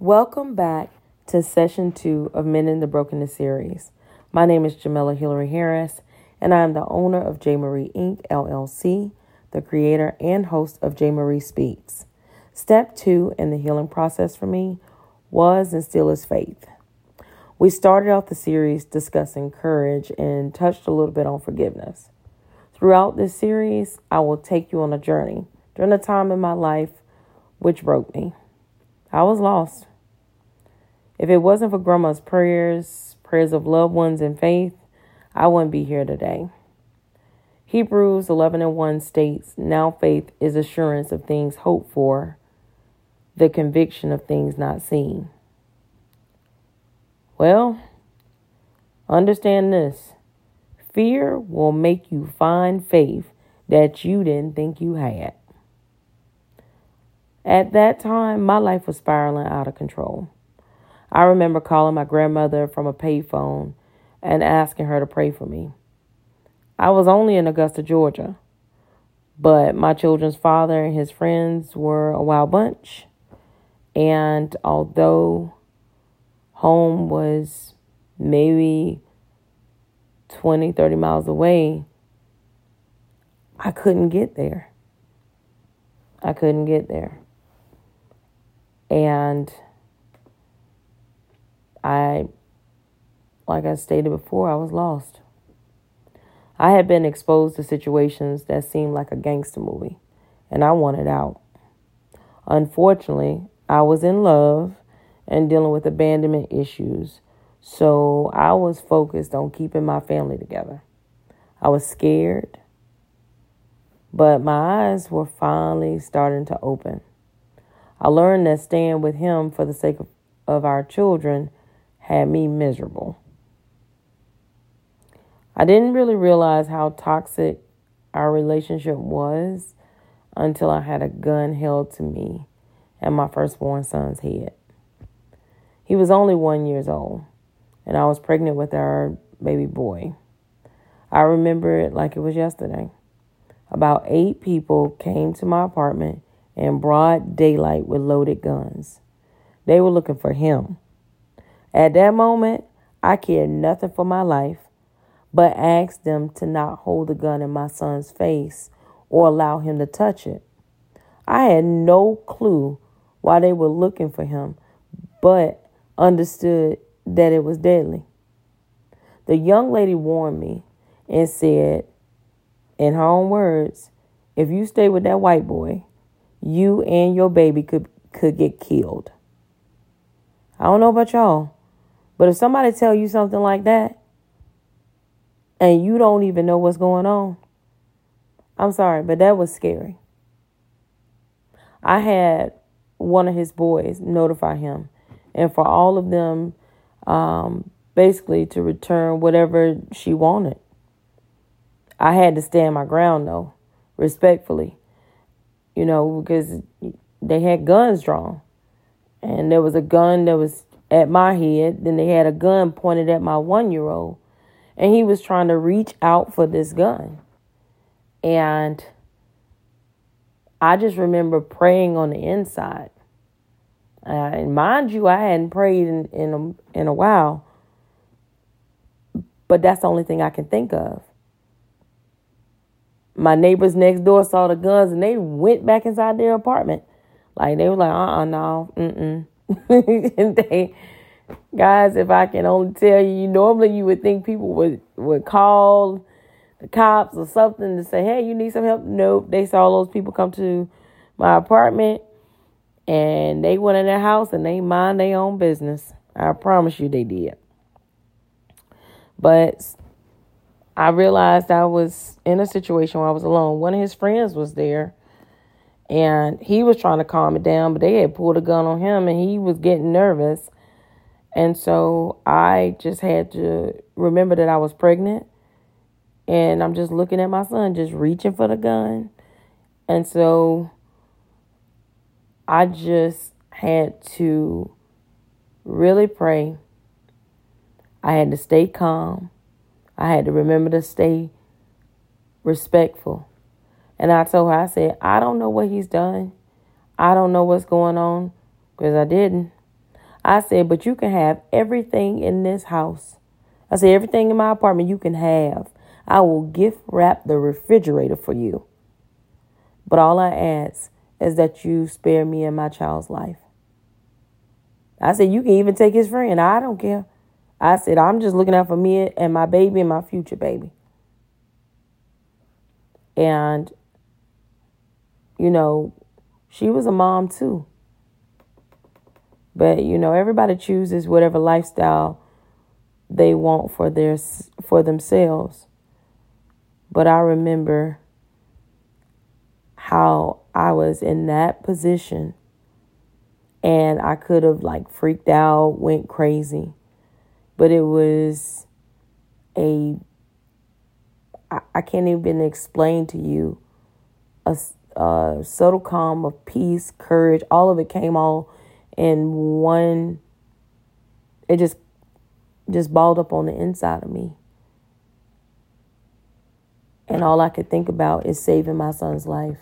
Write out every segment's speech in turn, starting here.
Welcome back to session two of Mending the Brokenness series. My name is Jamila Hillary Harris, and I am the owner of J. Marie Inc. LLC, the creator and host of J. Marie Speaks. Step two in the healing process for me was and still is faith. We started off the series discussing courage and touched a little bit on forgiveness. Throughout this series, I will take you on a journey during a time in my life which broke me. I was lost. If it wasn't for grandma's prayers, prayers of loved ones, and faith, I wouldn't be here today. Hebrews 11 and 1 states, Now faith is assurance of things hoped for, the conviction of things not seen. Well, understand this fear will make you find faith that you didn't think you had. At that time, my life was spiraling out of control. I remember calling my grandmother from a payphone and asking her to pray for me. I was only in Augusta, Georgia, but my children's father and his friends were a wild bunch. And although home was maybe 20, 30 miles away, I couldn't get there. I couldn't get there. And I, like I stated before, I was lost. I had been exposed to situations that seemed like a gangster movie, and I wanted out. Unfortunately, I was in love and dealing with abandonment issues, so I was focused on keeping my family together. I was scared, but my eyes were finally starting to open. I learned that staying with him for the sake of, of our children had me miserable. I didn't really realize how toxic our relationship was until I had a gun held to me and my firstborn son's head. He was only one years old, and I was pregnant with our baby boy. I remember it like it was yesterday. About eight people came to my apartment in broad daylight with loaded guns. They were looking for him. At that moment, I cared nothing for my life, but asked them to not hold the gun in my son's face or allow him to touch it. I had no clue why they were looking for him, but understood that it was deadly. The young lady warned me and said, in her own words, if you stay with that white boy, you and your baby could could get killed. I don't know about y'all, but if somebody tell you something like that and you don't even know what's going on, I'm sorry, but that was scary. I had one of his boys notify him and for all of them um, basically to return whatever she wanted. I had to stand my ground though, respectfully you know, because they had guns drawn. And there was a gun that was at my head. Then they had a gun pointed at my one year old. And he was trying to reach out for this gun. And I just remember praying on the inside. Uh, and mind you, I hadn't prayed in, in, a, in a while. But that's the only thing I can think of my neighbors next door saw the guns and they went back inside their apartment. Like they were like, uh uh-uh, uh no, mm mm. and they guys, if I can only tell you, normally you would think people would would call the cops or something to say, Hey, you need some help? Nope. They saw those people come to my apartment and they went in their house and they mind their own business. I promise you they did. But I realized I was in a situation where I was alone. One of his friends was there and he was trying to calm it down, but they had pulled a gun on him and he was getting nervous. And so I just had to remember that I was pregnant and I'm just looking at my son, just reaching for the gun. And so I just had to really pray. I had to stay calm. I had to remember to stay respectful. And I told her, I said, I don't know what he's done. I don't know what's going on because I didn't. I said, but you can have everything in this house. I said, everything in my apartment you can have. I will gift wrap the refrigerator for you. But all I ask is that you spare me and my child's life. I said, you can even take his friend. I don't care. I said, I'm just looking out for me and my baby and my future baby. And, you know, she was a mom too. But, you know, everybody chooses whatever lifestyle they want for their for themselves. But I remember how I was in that position and I could have like freaked out, went crazy. But it was a I, I can't even explain to you a, a subtle calm of peace, courage, all of it came all in one it just just balled up on the inside of me. And all I could think about is saving my son's life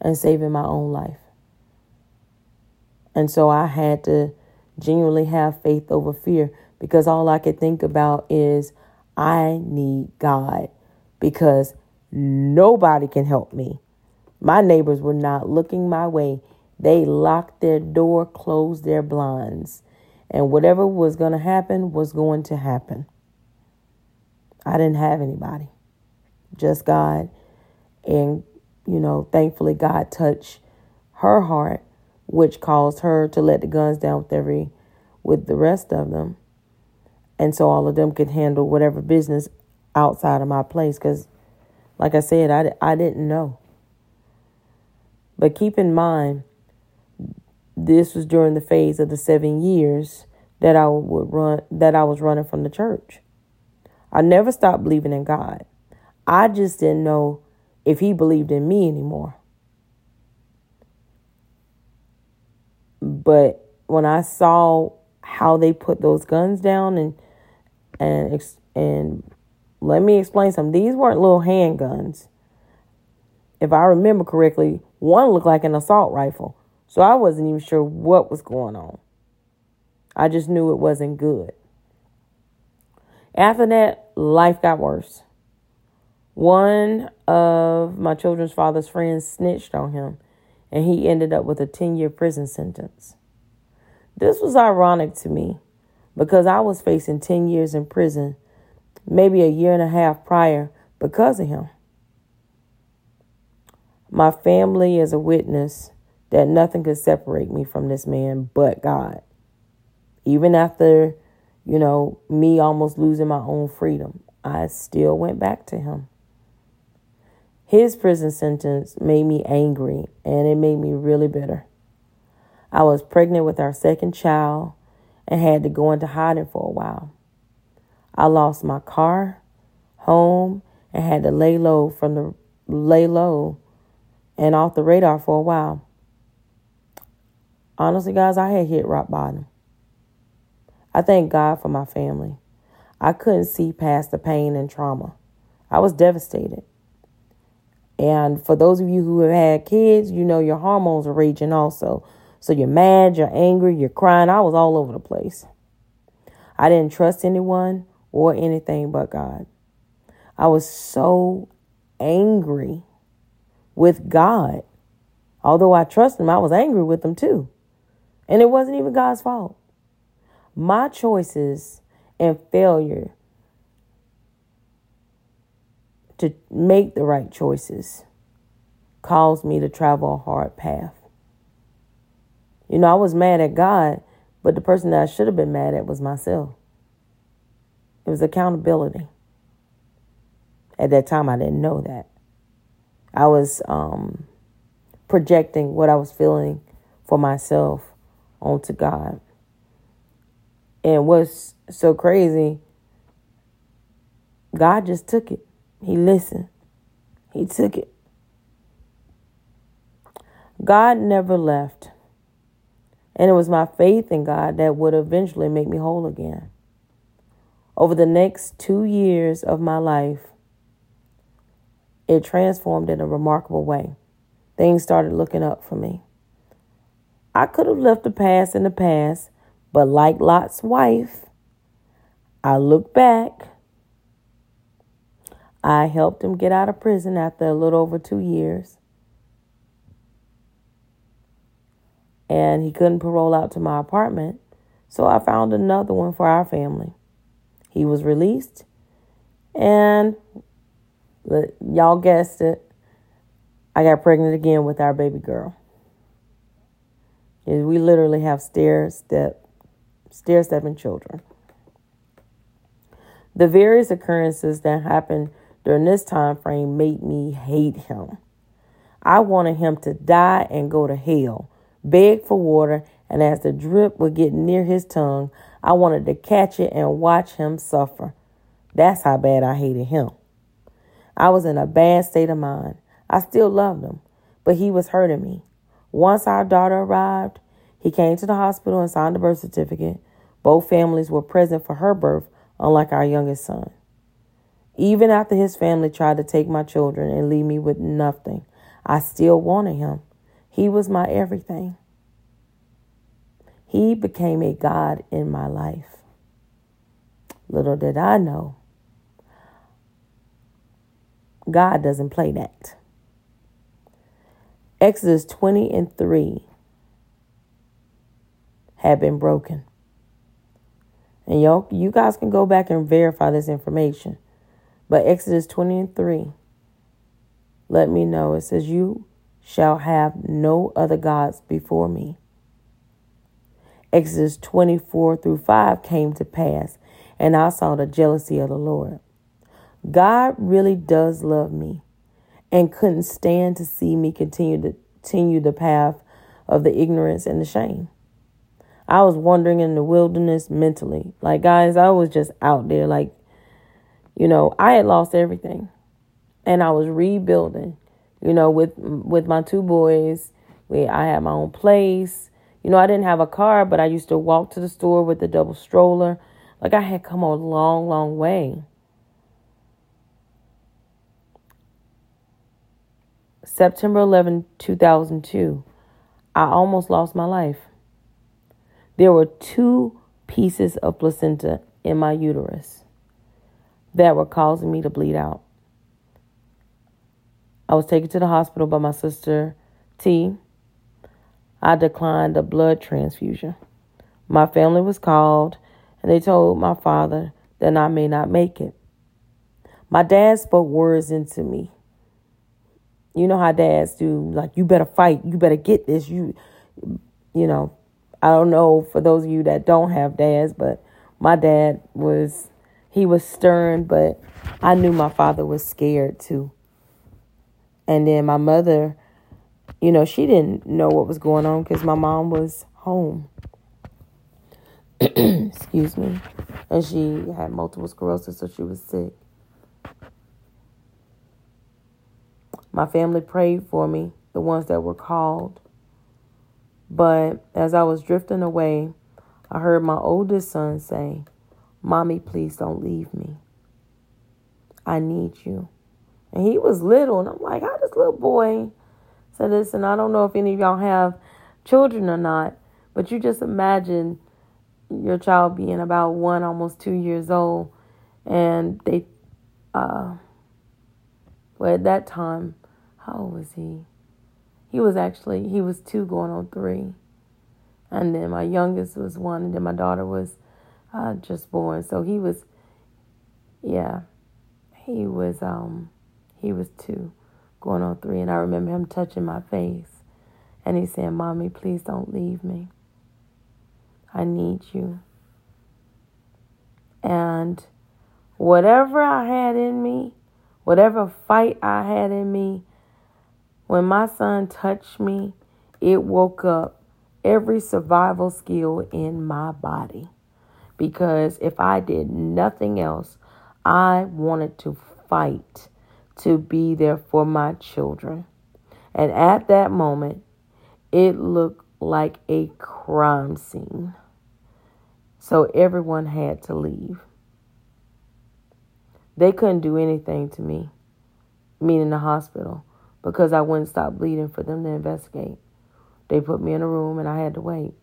and saving my own life. And so I had to genuinely have faith over fear because all I could think about is I need God because nobody can help me. My neighbors were not looking my way. They locked their door, closed their blinds, and whatever was going to happen was going to happen. I didn't have anybody, just God. And, you know, thankfully, God touched her heart, which caused her to let the guns down with every, with the rest of them. And so all of them could handle whatever business outside of my place. Because, like I said, I, I didn't know. But keep in mind, this was during the phase of the seven years that I would run that I was running from the church. I never stopped believing in God. I just didn't know if he believed in me anymore. But when I saw how they put those guns down and and and let me explain something. These weren't little handguns. If I remember correctly, one looked like an assault rifle. So I wasn't even sure what was going on. I just knew it wasn't good. After that, life got worse. One of my children's father's friends snitched on him, and he ended up with a 10 year prison sentence. This was ironic to me because I was facing 10 years in prison, maybe a year and a half prior, because of him. My family is a witness that nothing could separate me from this man but God. Even after, you know, me almost losing my own freedom, I still went back to him. His prison sentence made me angry and it made me really bitter. I was pregnant with our second child and had to go into hiding for a while. I lost my car, home, and had to lay low from the lay low and off the radar for a while. Honestly, guys, I had hit rock bottom. I thank God for my family. I couldn't see past the pain and trauma. I was devastated. And for those of you who have had kids, you know your hormones are raging also. So you're mad, you're angry, you're crying. I was all over the place. I didn't trust anyone or anything but God. I was so angry with God. Although I trust him, I was angry with him too. And it wasn't even God's fault. My choices and failure to make the right choices caused me to travel a hard path. You know, I was mad at God, but the person that I should have been mad at was myself. It was accountability. At that time, I didn't know that. I was um, projecting what I was feeling for myself onto God. And what's so crazy, God just took it. He listened. He took it. God never left. And it was my faith in God that would eventually make me whole again. Over the next two years of my life, it transformed in a remarkable way. Things started looking up for me. I could have left the past in the past, But like Lot's wife, I look back. I helped him get out of prison after a little over two years. And he couldn't parole out to my apartment. So I found another one for our family. He was released. And y'all guessed it. I got pregnant again with our baby girl. And We literally have stair step, stair stepping children. The various occurrences that happened during this time frame made me hate him. I wanted him to die and go to hell, beg for water, and as the drip would get near his tongue, I wanted to catch it and watch him suffer. That's how bad I hated him. I was in a bad state of mind. I still loved him, but he was hurting me. Once our daughter arrived, he came to the hospital and signed the birth certificate. Both families were present for her birth, unlike our youngest son. Even after his family tried to take my children and leave me with nothing, I still wanted him. He was my everything. He became a God in my life. Little did I know, God doesn't play that. Exodus 20 and 3 had been broken. And y'all, you guys can go back and verify this information. But Exodus 20 and 3 let me know. It says, You shall have no other gods before me. Exodus 24 through 5 came to pass, and I saw the jealousy of the Lord. God really does love me and couldn't stand to see me continue to continue the path of the ignorance and the shame. I was wandering in the wilderness mentally. Like guys, I was just out there like you know, I had lost everything. And I was rebuilding, you know, with with my two boys. We I had my own place. You know, I didn't have a car, but I used to walk to the store with the double stroller. Like I had come a long, long way. September 11, 2002, I almost lost my life. There were two pieces of placenta in my uterus that were causing me to bleed out. I was taken to the hospital by my sister T. I declined a blood transfusion. My family was called and they told my father that I may not make it. My dad spoke words into me you know how dads do, like, you better fight, you better get this. You, you know, I don't know for those of you that don't have dads, but my dad was, he was stern, but I knew my father was scared too. And then my mother, you know, she didn't know what was going on because my mom was home. Excuse me. And she had multiple sclerosis, so she was sick. My family prayed for me, the ones that were called. But as I was drifting away, I heard my oldest son say, Mommy, please don't leave me. I need you. And he was little, and I'm like, how this little boy said this? And I don't know if any of y'all have children or not, but you just imagine your child being about one, almost two years old, and they, uh, well, at that time, how old was he? He was actually, he was two going on three. And then my youngest was one, and then my daughter was uh, just born. So he was, yeah, he was, um, he was two going on three. And I remember him touching my face and he said, Mommy, please don't leave me. I need you. And whatever I had in me, whatever fight I had in me, when my son touched me, it woke up every survival skill in my body. Because if I did nothing else, I wanted to fight to be there for my children. And at that moment, it looked like a crime scene. So everyone had to leave. They couldn't do anything to me, meaning the hospital because I wouldn't stop bleeding for them to investigate. They put me in a room and I had to wait.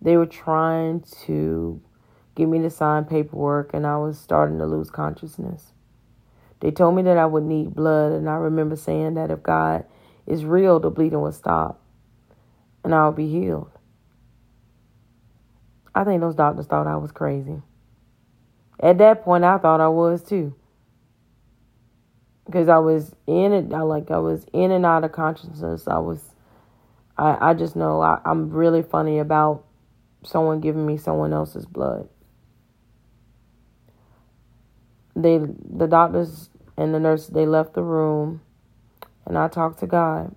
They were trying to get me to sign paperwork, and I was starting to lose consciousness. They told me that I would need blood, and I remember saying that if God is real, the bleeding would stop and I would be healed. I think those doctors thought I was crazy. At that point, I thought I was too. Because I was in it, I like I was in and out of consciousness. I was, I I just know I, I'm really funny about someone giving me someone else's blood. They, the doctors and the nurse, they left the room, and I talked to God.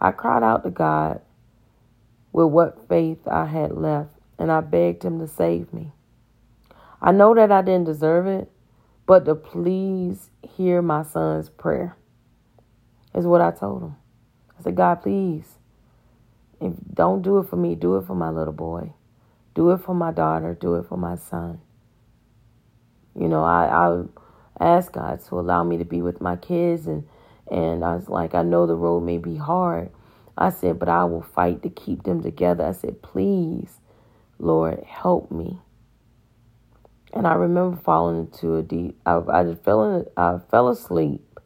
I cried out to God with what faith I had left, and I begged Him to save me. I know that I didn't deserve it, but to please hear my son's prayer is what I told him. I said, God, please, if don't do it for me, do it for my little boy. Do it for my daughter. Do it for my son. You know, I, I asked God to allow me to be with my kids and and I was like, I know the road may be hard. I said, but I will fight to keep them together. I said, please, Lord, help me. And I remember falling into a deep. I, I just fell in. I fell asleep,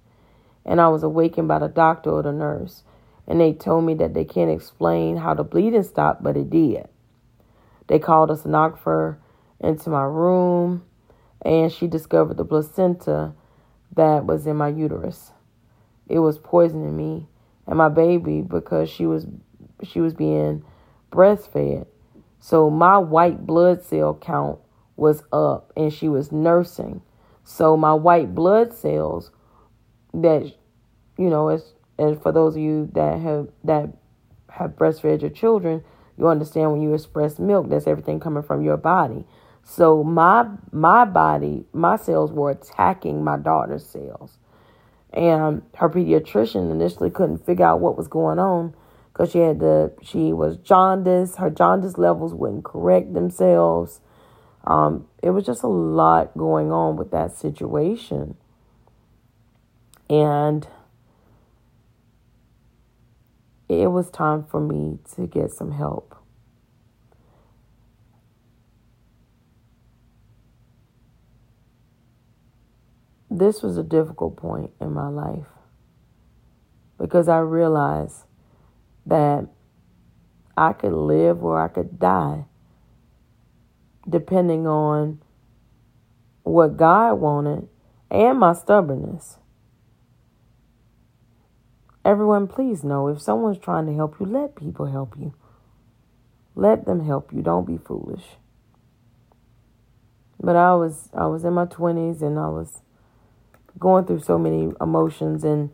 and I was awakened by the doctor or the nurse, and they told me that they can't explain how the bleeding stopped, but it did. They called a sonographer into my room and she discovered the placenta that was in my uterus. It was poisoning me and my baby because she was she was being breastfed. So my white blood cell count was up and she was nursing. So my white blood cells that you know as and for those of you that have that have breastfed your children, you understand when you express milk, that's everything coming from your body. So my my body, my cells were attacking my daughter's cells. And her pediatrician initially couldn't figure out what was going on because she had the she was jaundice. Her jaundice levels wouldn't correct themselves. Um, it was just a lot going on with that situation. And it was time for me to get some help. This was a difficult point in my life because I realized that I could live or I could die depending on what God wanted and my stubbornness. Everyone, please know if someone's trying to help you, let people help you. Let them help you. Don't be foolish. But I was I was in my twenties and I was going through so many emotions and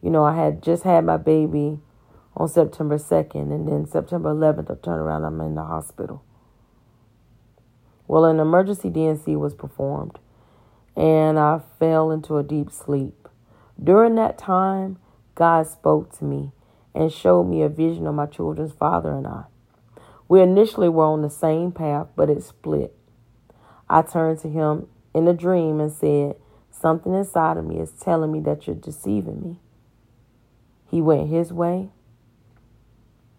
you know, I had just had my baby on September 2nd and then September 11th I turned around I'm in the hospital. Well, an emergency D&C was performed and I fell into a deep sleep. During that time, God spoke to me and showed me a vision of my children's father and I. We initially were on the same path, but it split. I turned to him in a dream and said, Something inside of me is telling me that you're deceiving me. He went his way,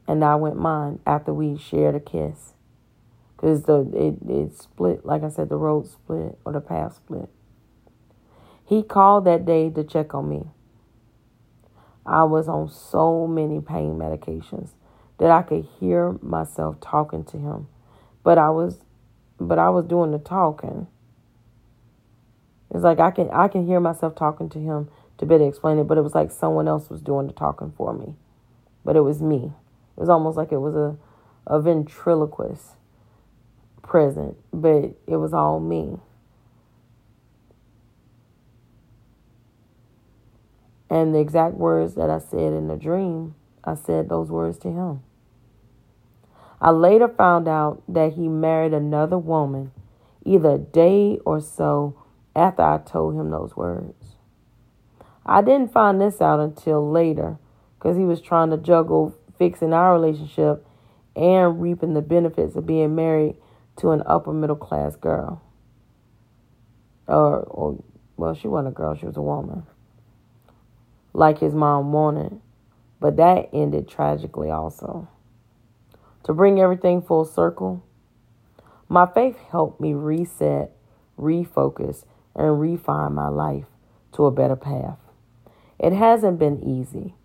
and I went mine after we shared a kiss. Because the it, it split, like I said, the road split or the path split. He called that day to check on me. I was on so many pain medications that I could hear myself talking to him. But I was but I was doing the talking. It's like I can I can hear myself talking to him to better explain it, but it was like someone else was doing the talking for me. But it was me. It was almost like it was a, a ventriloquist present, but it was all me. And the exact words that I said in the dream, I said those words to him. I later found out that he married another woman either a day or so after I told him those words. I didn't find this out until later because he was trying to juggle fixing our relationship and reaping the benefits of being married to an upper middle class girl. Or, or well, she wasn't a girl, she was a woman like his mom wanted. But that ended tragically also. To bring everything full circle, my faith helped me reset, refocus, and refine my life to a better path. It hasn't been easy,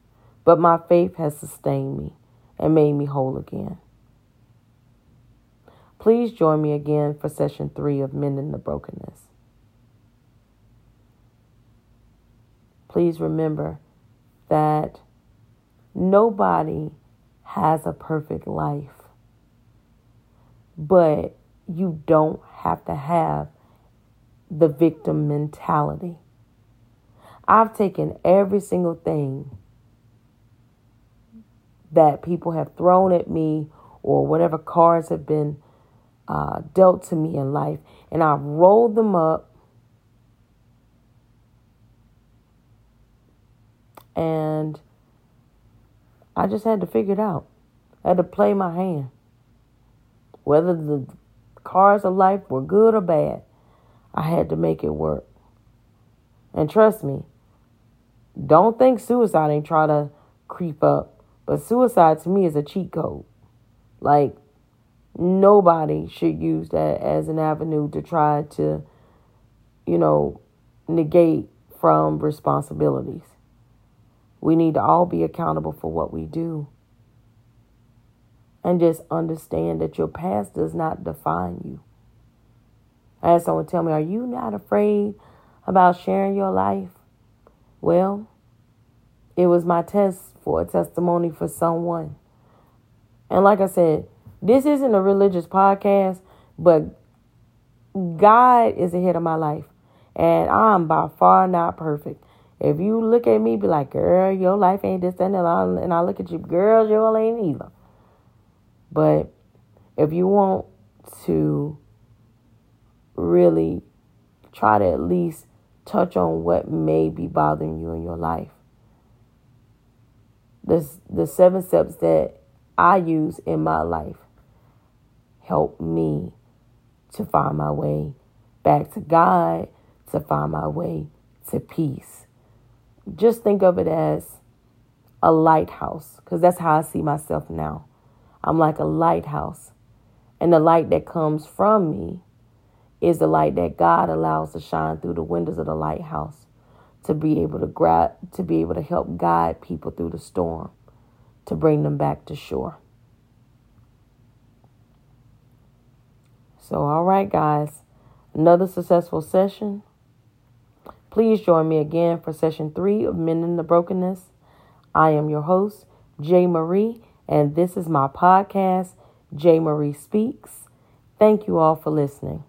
but my faith has sustained me and made me whole again. Please join me again for session three of Mending the Brokenness. Please remember that nobody has a perfect life, but you don't have to have the victim mentality. I've taken every single thing that people have thrown at me or whatever cards have been uh, dealt to me in life, and I've rolled them up and I just had to figure it out. I had to play my hand. Whether the cards of life were good or bad, I had to make it work. And trust me, don't think suicide ain't try to creep up. But suicide to me is a cheat code. Like, nobody should use that as an avenue to try to, you know, negate from responsibilities. We need to all be accountable for what we do. And just understand that your past does not define you. I had someone tell me, Are you not afraid about sharing your life? Well, it was my test for a testimony for someone. And like I said, this isn't a religious podcast, but God is ahead of my life. And I'm by far not perfect. If you look at me, be like, girl, your life ain't this, and, and I look at you, girl, your ain't either. But if you want to really try to at least touch on what may be bothering you in your life, the, the seven steps that I use in my life help me to find my way back to God, to find my way to peace just think of it as a lighthouse because that's how I see myself now. I'm like a lighthouse. And the light that comes from me is the light that God allows to shine through the windows of the lighthouse to be able to grab to be able to help guide people through the storm to bring them back to shore. So all right guys, another successful session. Please join me again for session three of Mending the Brokenness. I am your host, J. Marie, and this is my podcast, J. Marie Speaks. Thank you all for listening.